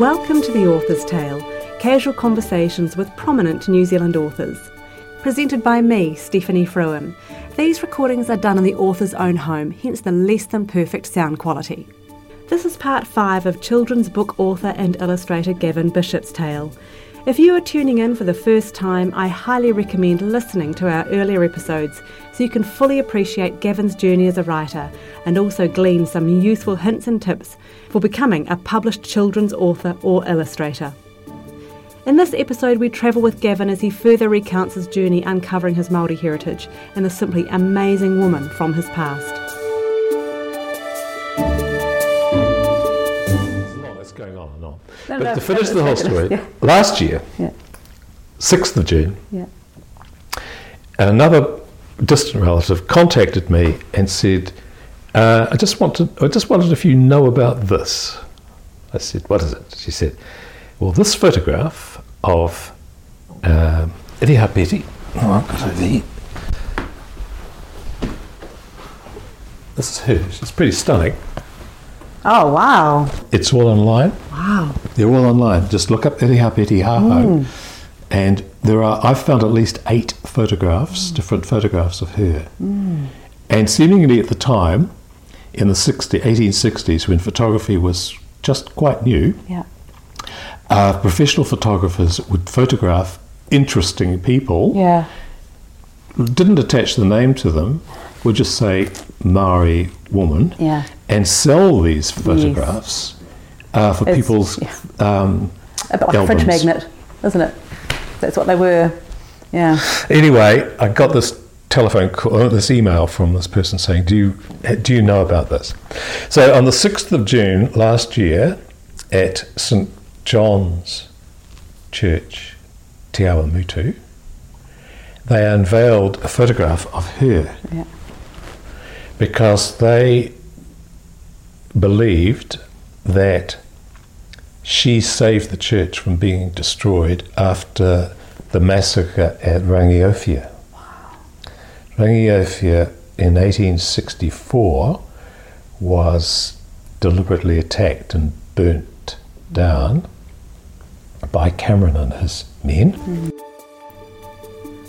Welcome to The Author's Tale, casual conversations with prominent New Zealand authors. Presented by me, Stephanie Fruin. These recordings are done in the author's own home, hence the less than perfect sound quality. This is part 5 of children's book author and illustrator Gavin Bishop's tale. If you are tuning in for the first time, I highly recommend listening to our earlier episodes so you can fully appreciate Gavin's journey as a writer and also glean some useful hints and tips for becoming a published children's author or illustrator. In this episode, we travel with Gavin as he further recounts his journey uncovering his Māori heritage and the simply amazing woman from his past. No, but no, to finish the whole story, yeah. last year, Yeah. 6th of June, Yeah. another distant relative contacted me and said, uh, "I just want to, I just wondered if you know about this." I said, "What is it?" She said, "Well, this photograph of um, Irihapeti. Oh, I've got over here. This is her. She's pretty stunning. Oh wow! It's all online. Wow. They're all online. Just look up Irihapeti Haho, hmm. and there are. I've found at least eight photographs, hmm. different photographs of her. Hmm. And seemingly at the time, in the 60, 1860s, when photography was just quite new, Yeah. uh, professional photographers would photograph interesting people. Yeah. Didn't attach the name to them. Would just say Maori woman, Yeah. And sell these photographs uh, for It's- people's yeah. um, A bit like a fridge magnet, isn't it? That's what they were. Yeah. Anyway, I got this telephone call, uh, this email from this person saying, "Do you do you know about this?" So on the sixth of June last year, at St John's Church, Te Awamutu, they unveiled a photograph of her Yeah. because they believed that she saved the church from being destroyed after the massacre at Rangiaowhia. Rangiaowhia in 1864 was deliberately attacked and burnt down by Cameron and his men. Mm-hmm.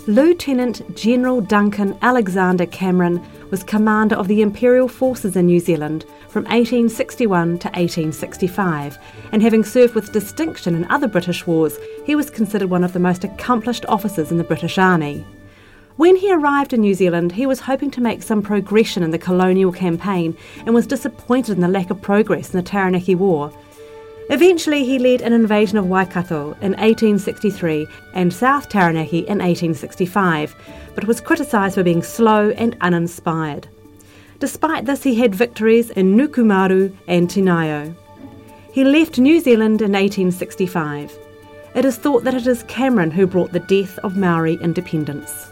Lieutenant General Duncan Alexander Cameron was commander of the Imperial Forces in New Zealand from 1861 to 1865, and having served with distinction in other British wars, he was considered one of the most accomplished officers in the British Army. When he arrived in New Zealand, he was hoping to make some progression in the colonial campaign and was disappointed in the lack of progress in the Taranaki War. Eventually, he led an invasion of Waikato in 1863 and South Taranaki in 1865, but was criticised for being slow and uninspired. Despite this, he had victories in Nukumaru and Te Ngaio. He left New Zealand in 1865. It is thought that it is Cameron who brought the death of Maori independence.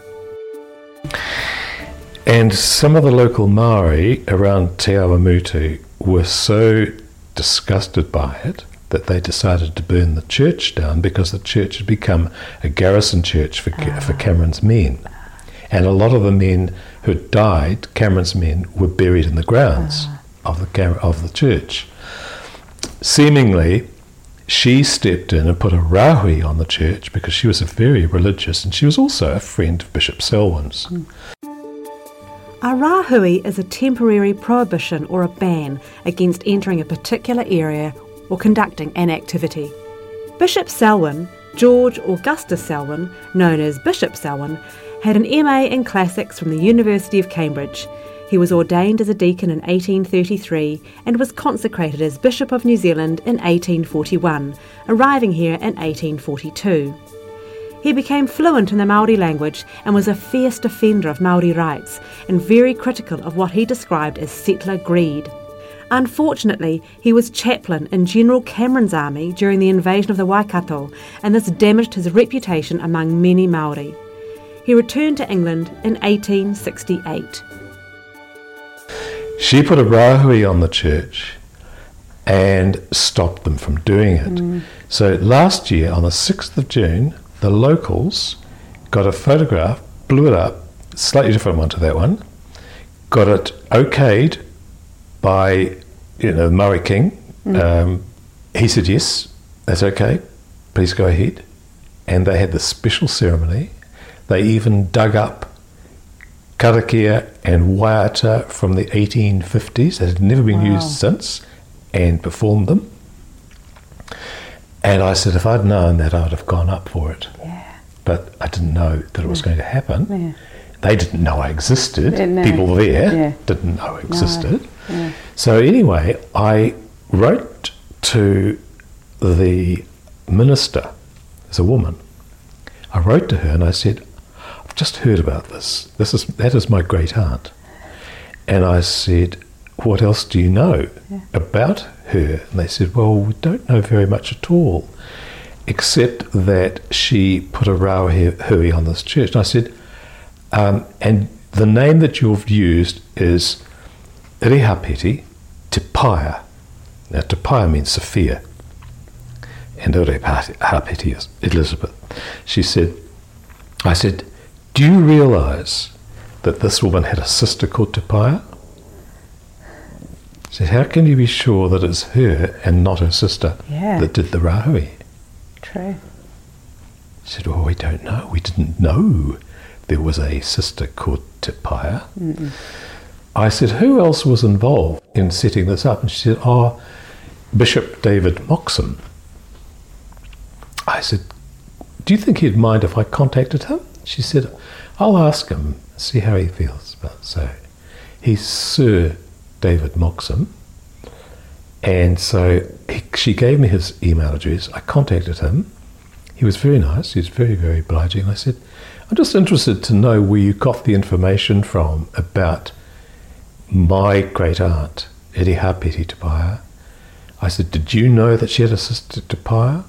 And some of the local Maori around Te Awamutu were so disgusted by it that they decided to burn the church down because the church had become a garrison church for, Ca- for ah. Cameron's men. And a lot of the men who had died, Cameron's men, were buried in the grounds ah. of, the, of the church. Seemingly, she stepped in and put a rahui on the church because she was a very religious and she was also a friend of Bishop Selwyn's. Hmm. A rahui is a temporary prohibition or a ban against entering a particular area or conducting an activity. Bishop Selwyn, George Augustus Selwyn, known as Bishop Selwyn, had an MA in Classics from the University of Cambridge. He was ordained as a deacon in 1833 and was consecrated as Bishop of New Zealand in 1841, arriving here in 1842. He became fluent in the Maori language and was a fierce defender of Maori rights and very critical of what he described as settler greed. Unfortunately, he was chaplain in General Cameron's army during the invasion of the Waikato, and this damaged his reputation among many Maori. He returned to England in 1868. She put a rahui on the church and stopped them from doing it. Mm. So last year, on the 6th of June, the locals got a photograph, blew it up, slightly different one to that one, got it okayed by you know Murray King. Um, he said yes, That's okay. Please go ahead. And they had the special ceremony. They even dug up karakia and waiata from the 1850s that had never been Wow. used since and performed them. And I said, if I'd known that, I'd have gone up for it. Yeah. But I didn't know that it was going to happen. Yeah. They didn't know I existed. No. People there didn't know I existed. Yeah. So anyway, I wrote to the minister, as a woman. I wrote to her and I said, "I've just heard about this. This is that is my great aunt." And I said, "What else do you know about her?" And they said, "Well, we don't know very much at all, except that she put a rauhi hui on this church." And I said, um, "And the name that you've used is Rehapeti Te Paea. Now, Te Paea means Sophia, and Rehapeti is Elizabeth. She said, I said, Do you realize that this woman had a sister called Te Paea? She said, How can you be sure that it's her and not her sister Yeah. that did the Rahui? True. She said, Well, we don't know. We didn't know there was a sister called Te Paea. I said, Who else was involved in setting this up? And she said, Oh, Bishop David Moxham. I said, Do you think he'd mind if I contacted him? She said, I'll ask him, see how he feels about it. So he's Sir David Moxham. And so he, she gave me his email address. I contacted him. He was very nice. He was very, very obliging. I said, I'm just interested to know where you got the information from about my great aunt, Irihapeti Te Paea. I said, Did you know that she had a sister Te Paea?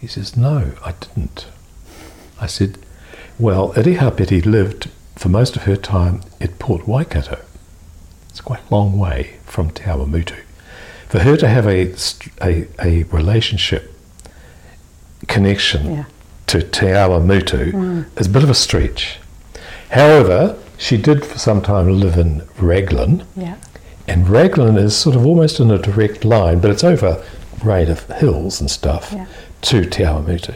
He says, No, I didn't. I said, Well, Irihapeti lived for most of her time at Port Waikato. It's quite a long way from Te Awamutu. For her to have a, a, a relationship connection Yeah. to Te Awamutu mm. is a bit of a stretch. However, she did for some time live in Raglan, Yeah. and Raglan is sort of almost in a direct line, but it's over a range of hills and stuff Yeah. to Te Awamutu.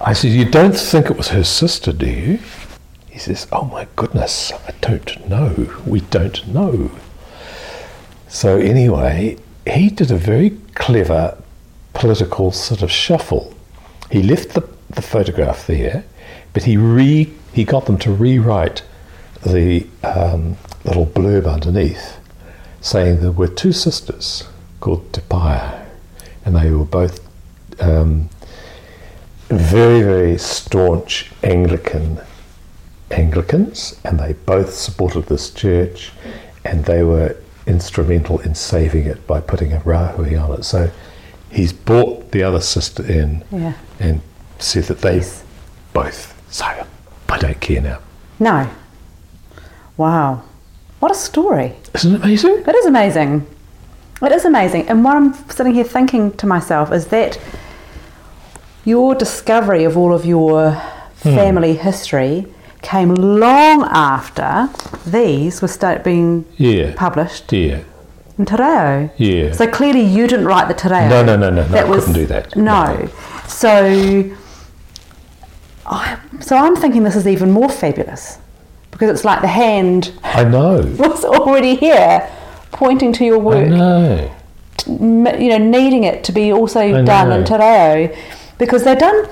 I said, You don't think it was her sister, do you? He says, Oh my goodness, I don't know. We don't know. So, anyway, he did a very clever political sort of shuffle. He left the, the photograph there, but he re he got them to rewrite the um, little blurb underneath, saying there were two sisters called Te Paea, and they were both um, very very staunch Anglican Anglicans, and they both supported this church, and they were instrumental in saving it by putting a rahui on it. So he's brought the other sister in Yeah. and said that they Yes. both. So I don't care now. No. Wow. What a story. Isn't it amazing? It is amazing. It is amazing. And what I'm sitting here thinking to myself is that your discovery of all of your Hmm. family history came long after these were start being Yeah. published Yeah. in Te Reo. Yeah. So clearly you didn't write the Te Reo. No, no, no, no, no, I couldn't do that. No. No. So, I, so I'm thinking this is even more fabulous because it's like the hand I know. was already here, pointing to your work. I know. m- you know, needing it to be also done in Te Reo because they're done.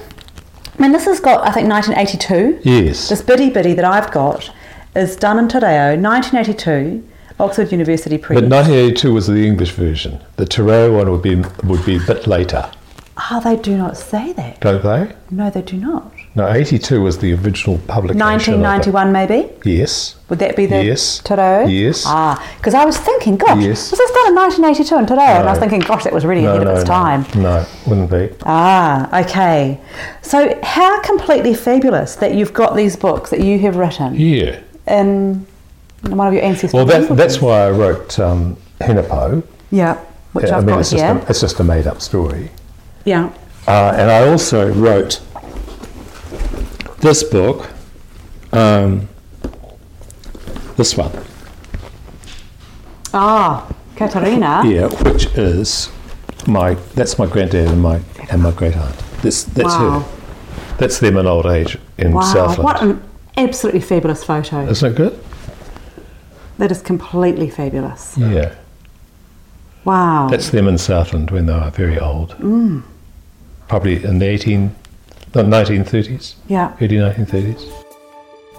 I mean, this has got, I think, 1982. Yes. This Bidibidi that I've got is done in Te Reo, 1982, Oxford University Press. But 1982 was the English version. The Te Reo one would be would be a bit later, oh, they do not say that. don't they? No, they do not. No, 82 was the original publication. of it. 1991, maybe? Yes. Would that be the Yes. Te Reo? Yes. Ah, because I was thinking, gosh, Yes. was this done in 1982 in Te Reo? And I was thinking, gosh, that was really No, ahead no, of its no. time. No, wouldn't be. Ah, okay. So, how completely fabulous that you've got these books that you have written Yeah. in one of your ancestors. Well, that, that's why I wrote um, Hinepau. yeah, which I I've mean, got it's just, here. a, it's just a made up story. yeah, Uh, and I also wrote this book, um, this one, ah, Katarina. yeah, which is my that's my granddad and my and my great aunt. That's that's Wow. her. That's them in old age in Wow, Southland. what an absolutely fabulous photo. Isn't it good? That is completely fabulous. Yeah. Wow. That's them in Southland when they were very old. Mm. Probably in the 18, the 1930s, yeah. early 1930s.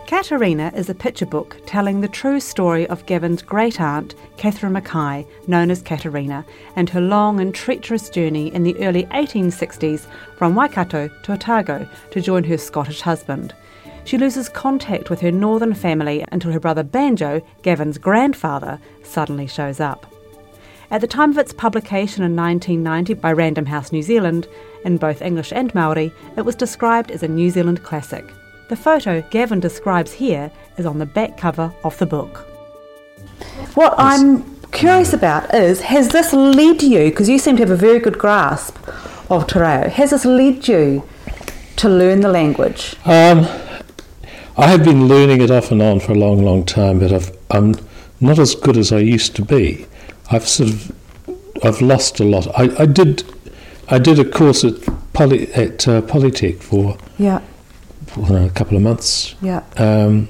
Katarina is a picture book telling the true story of Gavin's great aunt, Catherine Mackay, known as Katarina, and her long and treacherous journey in the early 1860s from Waikato to Otago to join her Scottish husband. She loses contact with her northern family until her brother Banjo, Gavin's grandfather, suddenly shows up. At the time of its publication in 1990 by Random House New Zealand, in both English and Maori, it was described as a New Zealand classic. The photo Gavin describes here is on the back cover of the book. What I'm curious about is has this led you, because you seem to have a very good grasp of Te Reo, has this led you to learn the language? Um, I have been learning it off and on for a long, long time, but I've, I'm not as good as I used to be. I've sort of, I've lost a lot. I, I did, I did a course at Poly, at uh, Polytech for, Yeah, for a couple of months, yeah, um,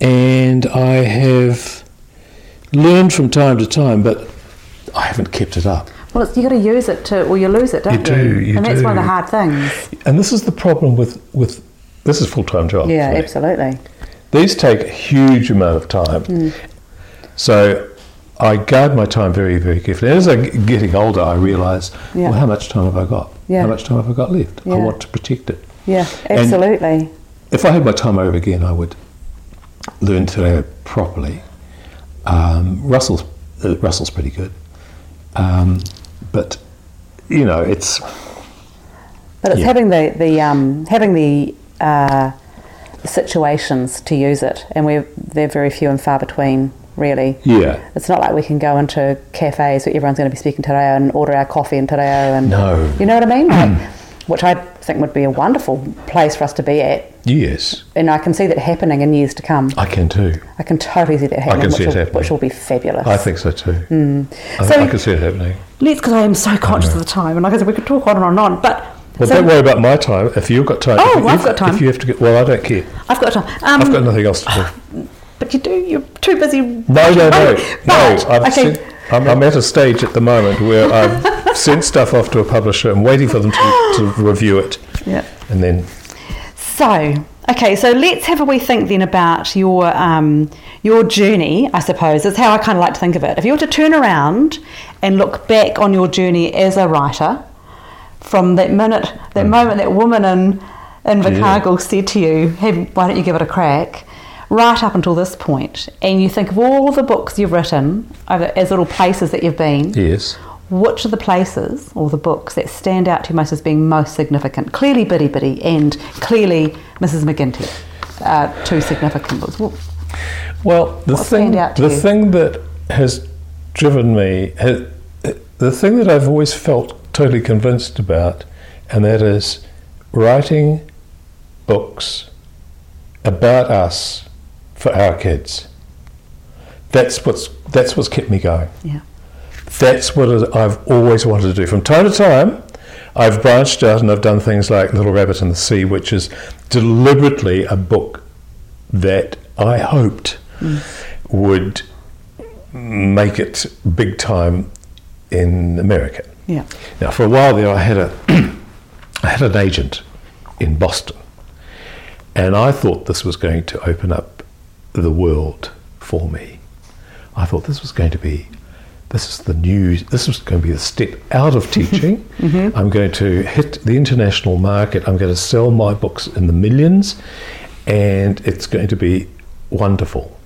and I have learned from time to time, but I haven't kept it up. Well, it's, you got to use it to, or you lose it, don't you? do, you and that's one of the hard things. And this is the problem with with this is full time job. Yeah, absolutely. These take a huge amount of time. Hmm. So I guard my time very, very carefully. And As I'm getting older, I realise, Yeah. well, how much time have I got? Yeah. How much time have I got left? I want to protect it. Yeah, And- absolutely. If I had my time over again, I would learn Reo properly. Um, Russell's, uh, Russell's pretty good. Um, but, you know, it's, But it's Yeah. having the the um, having the uh, situations to use it, and we're they're very few and far between, really. yeah. It's not like we can go into cafes where everyone's going to be speaking Te Reo and order our coffee in Te Reo, and No. you know what I mean? Like, which I think would be a wonderful place for us to be at, Yes, and I can see that happening in years to come. I can too. I can totally see that happening, can which, see it will, happening. which will be fabulous. I think so too. I, Hmm. So- I can see it happening. Let's, because I am so conscious of the time, and like I said, we could talk on and on and on, but. Well, so- don't worry about my time. If you've got time, Oh, if I've you- got time. If you have to get, well, I don't care. I've got time. Um, I've got nothing else to do. But you do. You're too busy. No, no, no, no. I've okay. sent- I'm, I'm at a stage at the moment where I've sent stuff off to a publisher. I'm waiting for them to, to review it, Yeah. and then So, okay. So let's have a wee think then about your um, your journey. I suppose is how I kind of like to think of it. If you were to turn around and look back on your journey as a writer, from that minute, that moment, that woman in in Invercargill said to you, "Hey, why don't you give it a crack?" Right up until this point, and you think of all the books you've written as little places that you've been. yes, Which are the places or the books that stand out to you most as being most significant? Clearly, Bidibidi and clearly Mrs. McGinty, uh, two significant books. Well, Well, the thing, the you? thing that has driven me, has, the thing that I've always felt totally convinced about, and that is writing books about us for our kids. That's what's that's what's kept me going. yeah, That's what I've always wanted to do. From time to time, I've branched out and I've done things like Little Rabbit in the Sea, which is deliberately a book that I hoped mm. would make it big time in America. yeah, Now, for a while there, I had a I had an agent in Boston, and I thought this was going to open up the world for me. I thought this was going to be this is the new this was going to be a step out of teaching. Mm-hmm. I'm going to hit the international market. I'm going to sell my books in the millions, and it's going to be wonderful.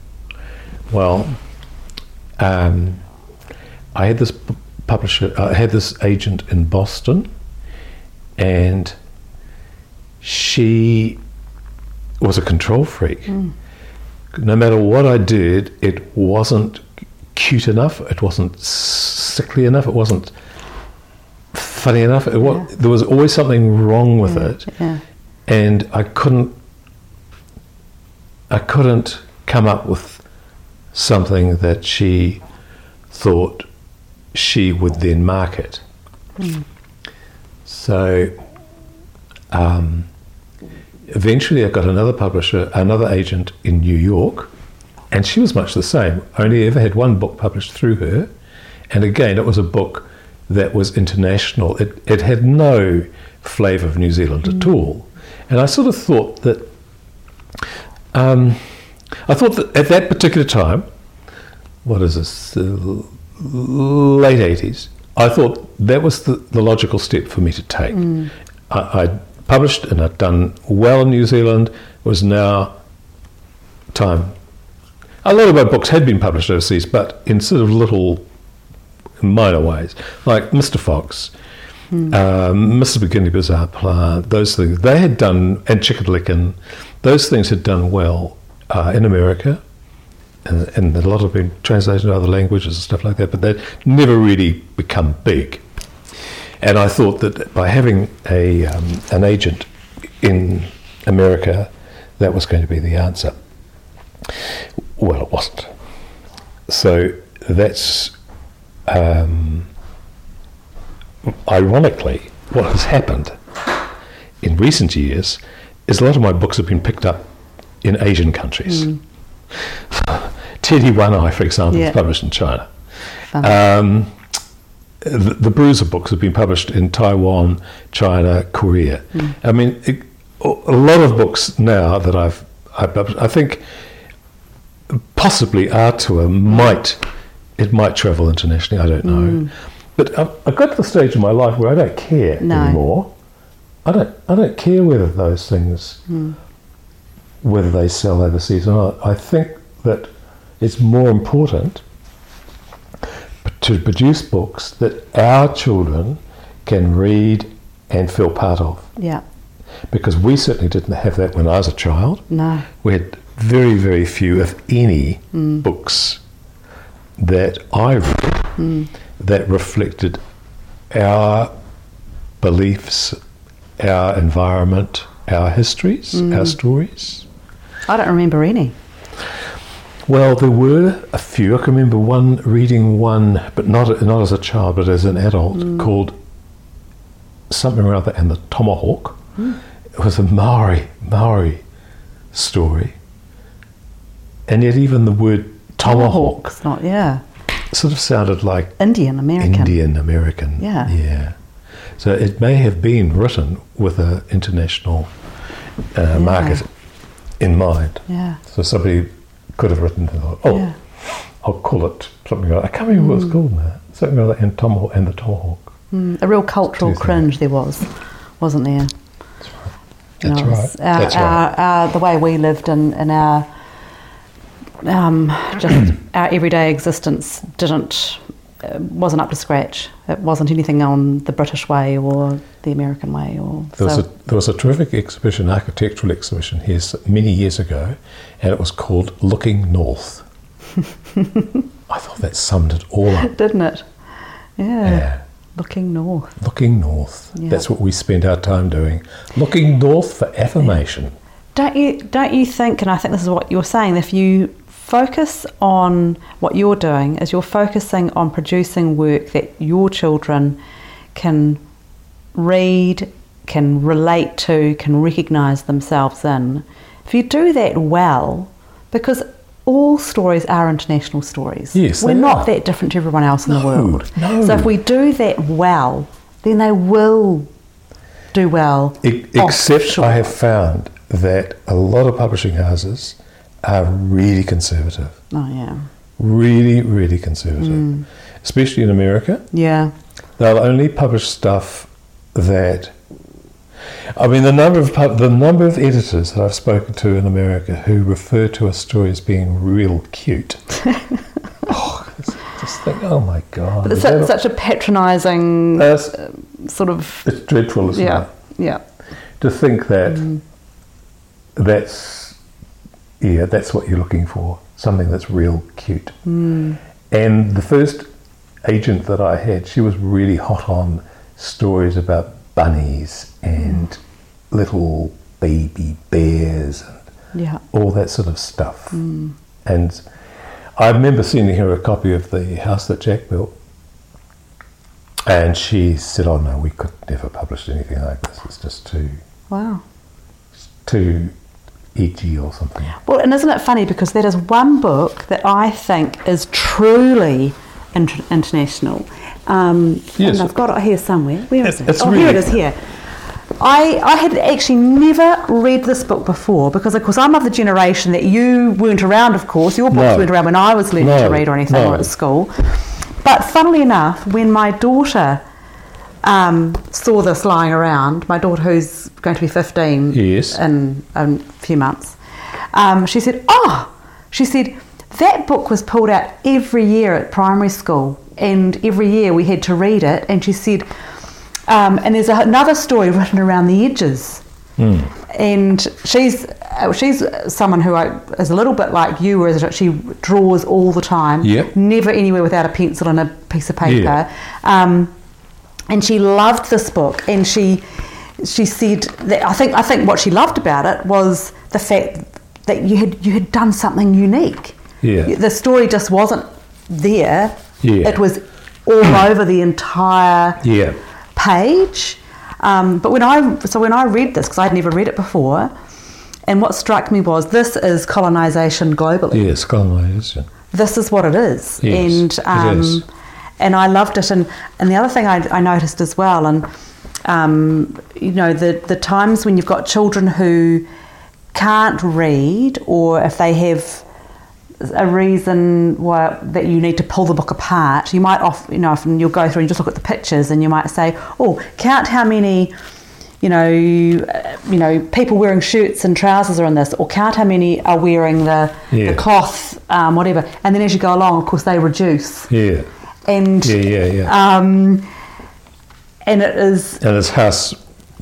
Well, um, I had this publisher, uh, I had this agent in Boston, and she was a control freak. Mm. No matter what I did, it wasn't cute enough. It wasn't sickly enough. It wasn't funny enough. It wa- Yeah. There was always something wrong with yeah, it, yeah, and I couldn't. I couldn't come up with something that she thought she would then market. So um, eventually I got another publisher, another agent in New York, and she was much the same. Only ever had one book published through her, and again it was a book that was international. It, it had no flavour of New Zealand at all, and I sort of thought that. Um, I thought that at that particular time, what is this, uh, late 80s, I thought that was the, the logical step for me to take. I, I'd published and I'd done well in New Zealand, was now time. A lot of my books had been published overseas, but in sort of little minor ways, like Mr. Fox, um, Mr. McGinty Bizarre Plant, those things. They had done, and Chicken those things had done well uh, in America, and, and a lot have been translated into other languages and stuff like that, but they'd never really become big. And I thought that by having a, um, an agent in America, that was going to be the answer. Well, it wasn't. So that's um, ironically what has happened in recent years is a lot of my books have been picked up in Asian countries. Teddy One Eye, for example, Yeah. is published in China. Um, the, Bruiser books have been published in Taiwan, China, Korea. Hmm. I mean, it, a lot of books now that I've I published, I think possibly Aotearoa might it might travel internationally. I don't know, hmm. but I've, I've got to the stage in my life where I don't care No. anymore. I don't I don't care whether those things hmm. whether they sell overseas or not. I think that it's more important to produce books that our children can read and feel part of. Yeah. Because we certainly didn't have that when I was a child. No. We had very, very few, if any, mm. books that I read mm. that reflected our beliefs, our environment, our histories, mm. our stories. I don't remember any. Well, there were a few. I can remember one reading one, but not not as a child, but as an adult, called something or other, and the tomahawk. It was a Maori Maori story, and yet even the word tomahawk not yeah. sort of sounded like Indian American. Indian American. Yeah. yeah. So it may have been written with an international uh, market in mind. Yeah. So somebody could have written, and thought, oh, Yeah. I'll call it something like that. I can't remember what it's called now. Something like that, and Tomahawk and the Tomahawk. Mm, a real cultural cringe there was, wasn't there? You That's know, right. Our, That's our, right. our, the way we lived in, in our um, just our everyday existence didn't uh, wasn't up to scratch. It wasn't anything on the British way or the American way or There was, so. a, there was a terrific exhibition, architectural exhibition here many years ago, and it was called Looking North. I thought that summed it all up. didn't it? Yeah. Yeah. Looking north. Looking north. Yeah. That's what we spend our time doing. Looking north for affirmation. Don't you don't you think and I think this is what you're saying, if you focus on what you're doing is you're focusing on producing work that your children can read, can relate to, can recognise themselves in. If you do that well, because all stories are international stories. Yes, We're not are. that different to everyone else in the world. no. So if we do that well, then they will do well. E- oh, Except offshore. I have found that a lot of publishing houses are really conservative. Oh yeah. Really, really conservative. Mm. Especially in America. Yeah. They'll only publish stuff that. I mean, the number of pub- the number of editors that I've spoken to in America who refer to a story as being real cute. oh, just- think, oh my god! But it's such, such a patronising that's- sort of it's dreadful, isn't yeah, it? yeah, To think that Mm. that's yeah, that's what you're looking for. Something that's real cute. Mm. And the first agent that I had, she was really hot on stories about bunnies and Mm. little baby bears and yeah. all that sort of stuff. Mm. And I remember sending her a copy of the house that Jack built. And she said, "Oh no, we could never publish anything like this. It's just too Wow. too edgy or something." Well, and isn't it funny because that is one book that I think is truly inter- international. Um, Yes. And I've got it here somewhere. Where is It- it? it's oh, here it really- Here. I, I had actually never read this book before because, of course, I'm of the generation that you weren't around, of course. Your books No. weren't around when I was learning to read or anything no. or at school. But funnily enough, when my daughter um, saw this lying around, my daughter who's going to be 15 Yes. in a few months, um, she said, Oh, she said, that book was pulled out every year at primary school, and every year we had to read it. And she said, um, and there's a, another story written around the edges. And she's uh, she's someone who I, is a little bit like you, whereas she draws all the time, Yep. never anywhere without a pencil and a piece of paper. Yeah. Um, and she loved this book, and she she said that I think I think what she loved about it was the fact that you had you had done something unique. Yeah. The story just wasn't there. Yeah. It was all over the entire Yeah. page. Um, but when I so when I read this because I'd never read it before, and what struck me was this is colonization globally. Yes, colonization. This is what it is, Yes, and um, is. And I loved it. And and the other thing I, I noticed as well, and um, you know the the times when you've got children who can't read, or if they have a reason why that you need to pull the book apart, you might off you know often you'll go through and just look at the pictures and you might say, oh, count how many. You know, you know, people wearing shirts and trousers are in this, or count how many are wearing the, Yeah. the cloth, um, whatever. And then as you go along, of course, they reduce. Yeah. And Yeah, yeah, yeah. um, and it is and his house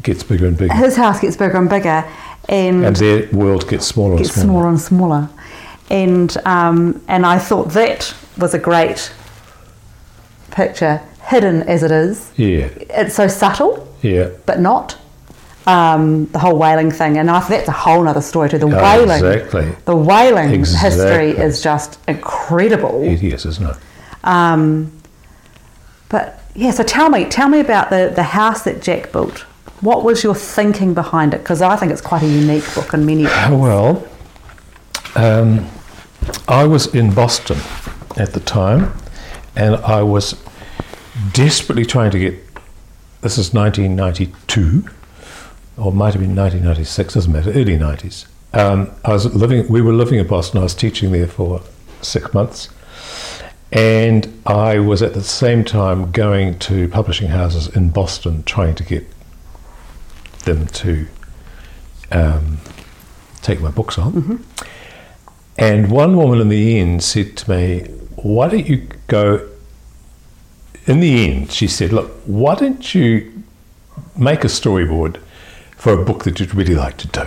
gets bigger and bigger. his house gets bigger and bigger, and, and their world gets smaller gets and smaller. smaller and smaller. And um, and I thought that was a great picture, hidden as it is. Yeah, It's so subtle, yeah. but not. Um, the whole whaling thing, and I think that's a whole other story too. The Oh, whaling, exactly. the whaling history is just incredible. It is, isn't it? Um, but yeah, so tell me, tell me about the, the house that Jack built. What was your thinking behind it? Because I think it's quite a unique book in many ways. Well, um, I was in Boston at the time, and I was desperately trying to get. This is 1992, or might have been 1996. Doesn't matter. Early 90s. Um, I was living. We were living in Boston. I was teaching there for six months, and I was at the same time going to publishing houses in Boston, trying to get them to um, take my books on. And one woman in the end said to me, Why don't you go? In the end, she said, Look, why don't you make a storyboard for a book that you'd really like to do?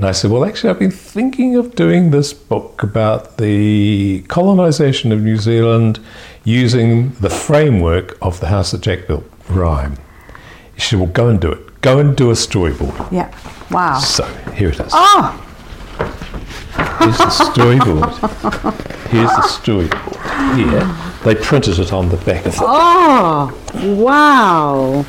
And I said, Well, actually, I've been thinking of doing this book about the colonization of New Zealand using the framework of the house that Jack built, Rhyme. She said, Well, go and do it. Go and do a storyboard. Yeah. Wow. So here it is. Oh, Here's the storyboard. Here's the storyboard. Here, they printed it on the back of it. oh, wow.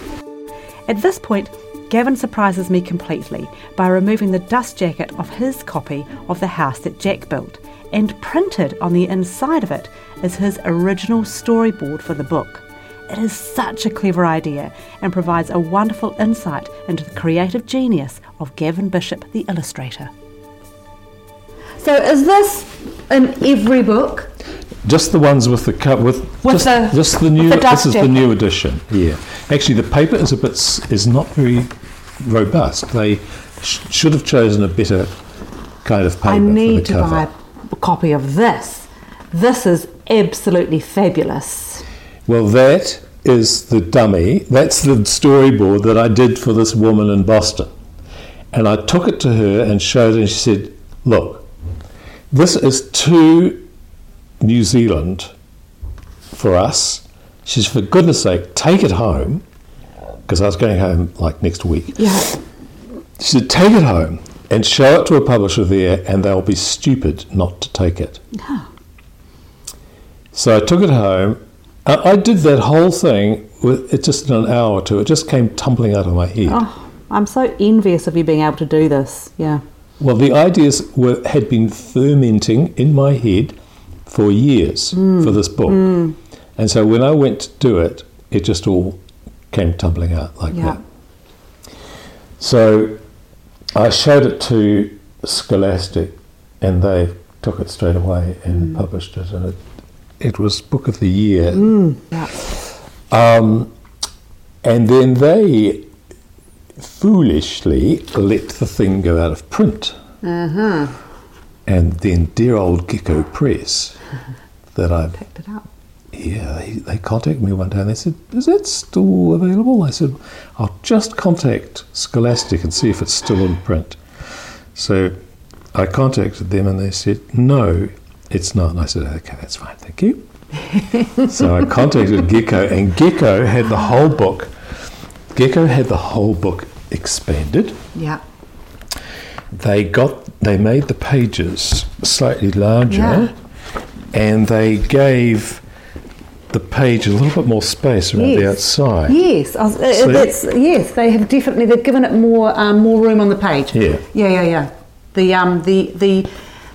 At this point, Gavin surprises me completely by removing the dust jacket off his copy of the house that Jack built, and printed on the inside of it is his original storyboard for the book. It is such a clever idea and provides a wonderful insight into the creative genius of Gavin Bishop, the illustrator. So is this in every book? Just the ones with the cover, with, With just, the- just the new. the this is the new edition. Yeah, actually, the paper is a bit is not very robust. They sh- should have chosen a better kind of paper. I need to cover. buy a copy of this. This is absolutely fabulous. Well, that is the dummy. That's the storyboard that I did for this woman in Boston. And I took it to her and showed her, and she said, Look, this is too New Zealand for us. She said, For goodness sake, take it home. Because I was going home like next week. Yeah. She said, Take it home and show it to a publisher there, and they'll be stupid not to take it. So I took it home. I did that whole thing with it just in an hour or two. It just came tumbling out of my head. Oh, I'm so envious of you being able to do this. Yeah. Well, the ideas were had been fermenting in my head for years Hmm. for this book, and so when I went to do it, it just all came tumbling out like Yeah. that. So I showed it to Scholastic, and they took it straight away and published it, and it it was book of the year. Yeah. Um, and then they foolishly let the thing go out of print. Uh-huh. And then dear old Gecko Press, that I've, Picked it up. Yeah, they, they contacted me one day and they said, is that still available? I said, I'll just contact Scholastic and see if it's still in print. So I contacted them and they said, no, it's not. And I said, okay, that's fine, thank you. so I contacted Gecko, and Gecko had the whole book. Gecko had the whole book expanded. Yeah. They got, they made the pages slightly larger, Yeah. and they gave the page a little bit more space around the outside. Yes, was, uh, that's, yes, they have definitely. They've given it more um, more room on the page. Yeah. yeah, yeah, yeah. The um the the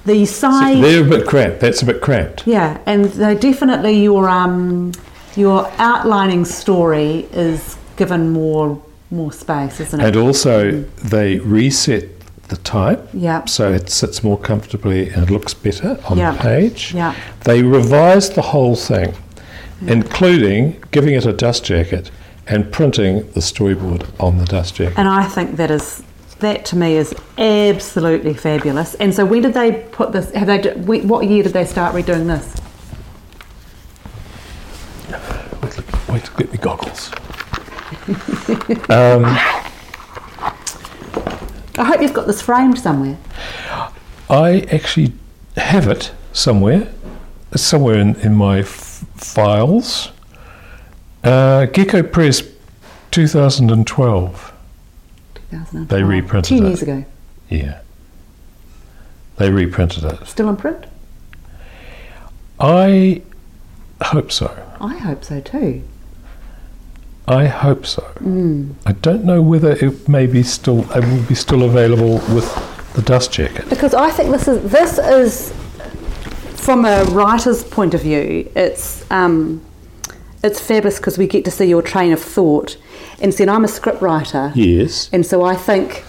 the side. They're a bit cramped. That's a bit cramped. yeah, and they definitely your um your outlining story is given more more space, isn't it? And also, they reset the type Yeah. so it sits more comfortably and looks better on Yeah. the page. Yeah. They revised the whole thing, including giving it a dust jacket and printing the storyboard on the dust jacket. And I think that is that to me is absolutely fabulous. And so when did they put this? Have they? What year did they start redoing this? Wait, wait to get me goggles. um, I hope you've got this framed somewhere. I actually have it somewhere, It's somewhere in, in my files. Uh, Gecko Press 2012. 2005. They reprinted ten it. years ago. Yeah. They reprinted it. Still in print? I hope so. I hope so too. I hope so. Mm. I don't know whether it may be still it will be still available with the dust jacket. Because I think this is this is from a writer's point of view, it's um, it's fabulous because we get to see your train of thought. And see, and I'm a script writer, Yes. and so I think,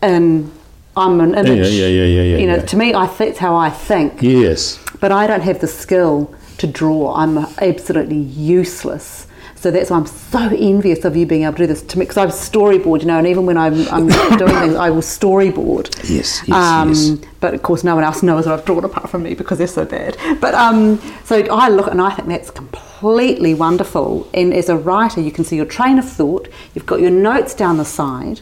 and I'm an image. yeah, yeah, yeah, yeah, You know, yeah. to me, I think it's how I think. Yes. but I don't have the skill to draw. I'm absolutely useless. So that's why I'm so envious of you being able to do this to me because I storyboard, you know, and even when I'm, I'm doing things, I will storyboard. Yes, yes, um, yes. But of course, no one else knows what I've drawn apart from me because they're so bad. But um, so I look and I think that's completely wonderful. And as a writer, you can see your train of thought. You've got your notes down the side.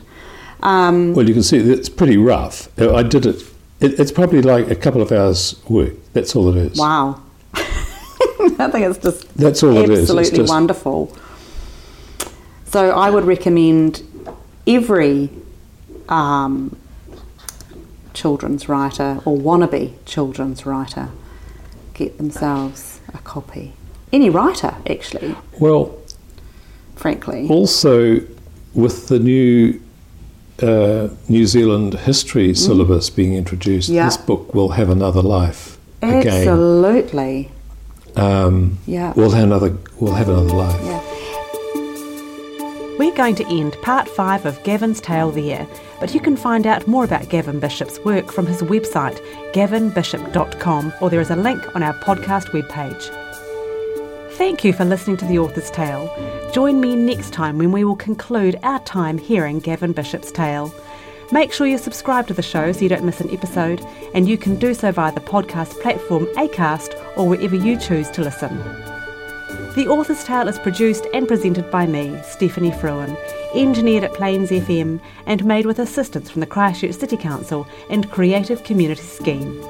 Um, Well, you can see it's pretty rough. I did it. it. It's probably like a couple of hours' work. That's all it is. wow. I think it's just That's all it is. Absolutely wonderful. So I would recommend every um, children's writer or wannabe children's writer get themselves a copy. Any writer, actually, Well, frankly. also with the new uh, New Zealand history syllabus being introduced, Mm. Yeah. this book will have another life again. Absolutely. Um, Yeah. We'll have another. We'll have another life. Yeah. We're going to end part five of Gavin's tale there, but you can find out more about Gavin Bishop's work from his website, gavinbishop.com, or there is a link on our podcast webpage. Thank you for listening to The Author's Tale. Join me next time when we will conclude our time hearing Gavin Bishop's tale. Make sure you subscribe to the show so you don't miss an episode, and you can do so via the podcast platform Acast or wherever you choose to listen. The Author's Tale is produced and presented by me, Stephanie Fruin, engineered at Plains FM, and made with assistance from the Christchurch City Council and Creative Community Scheme.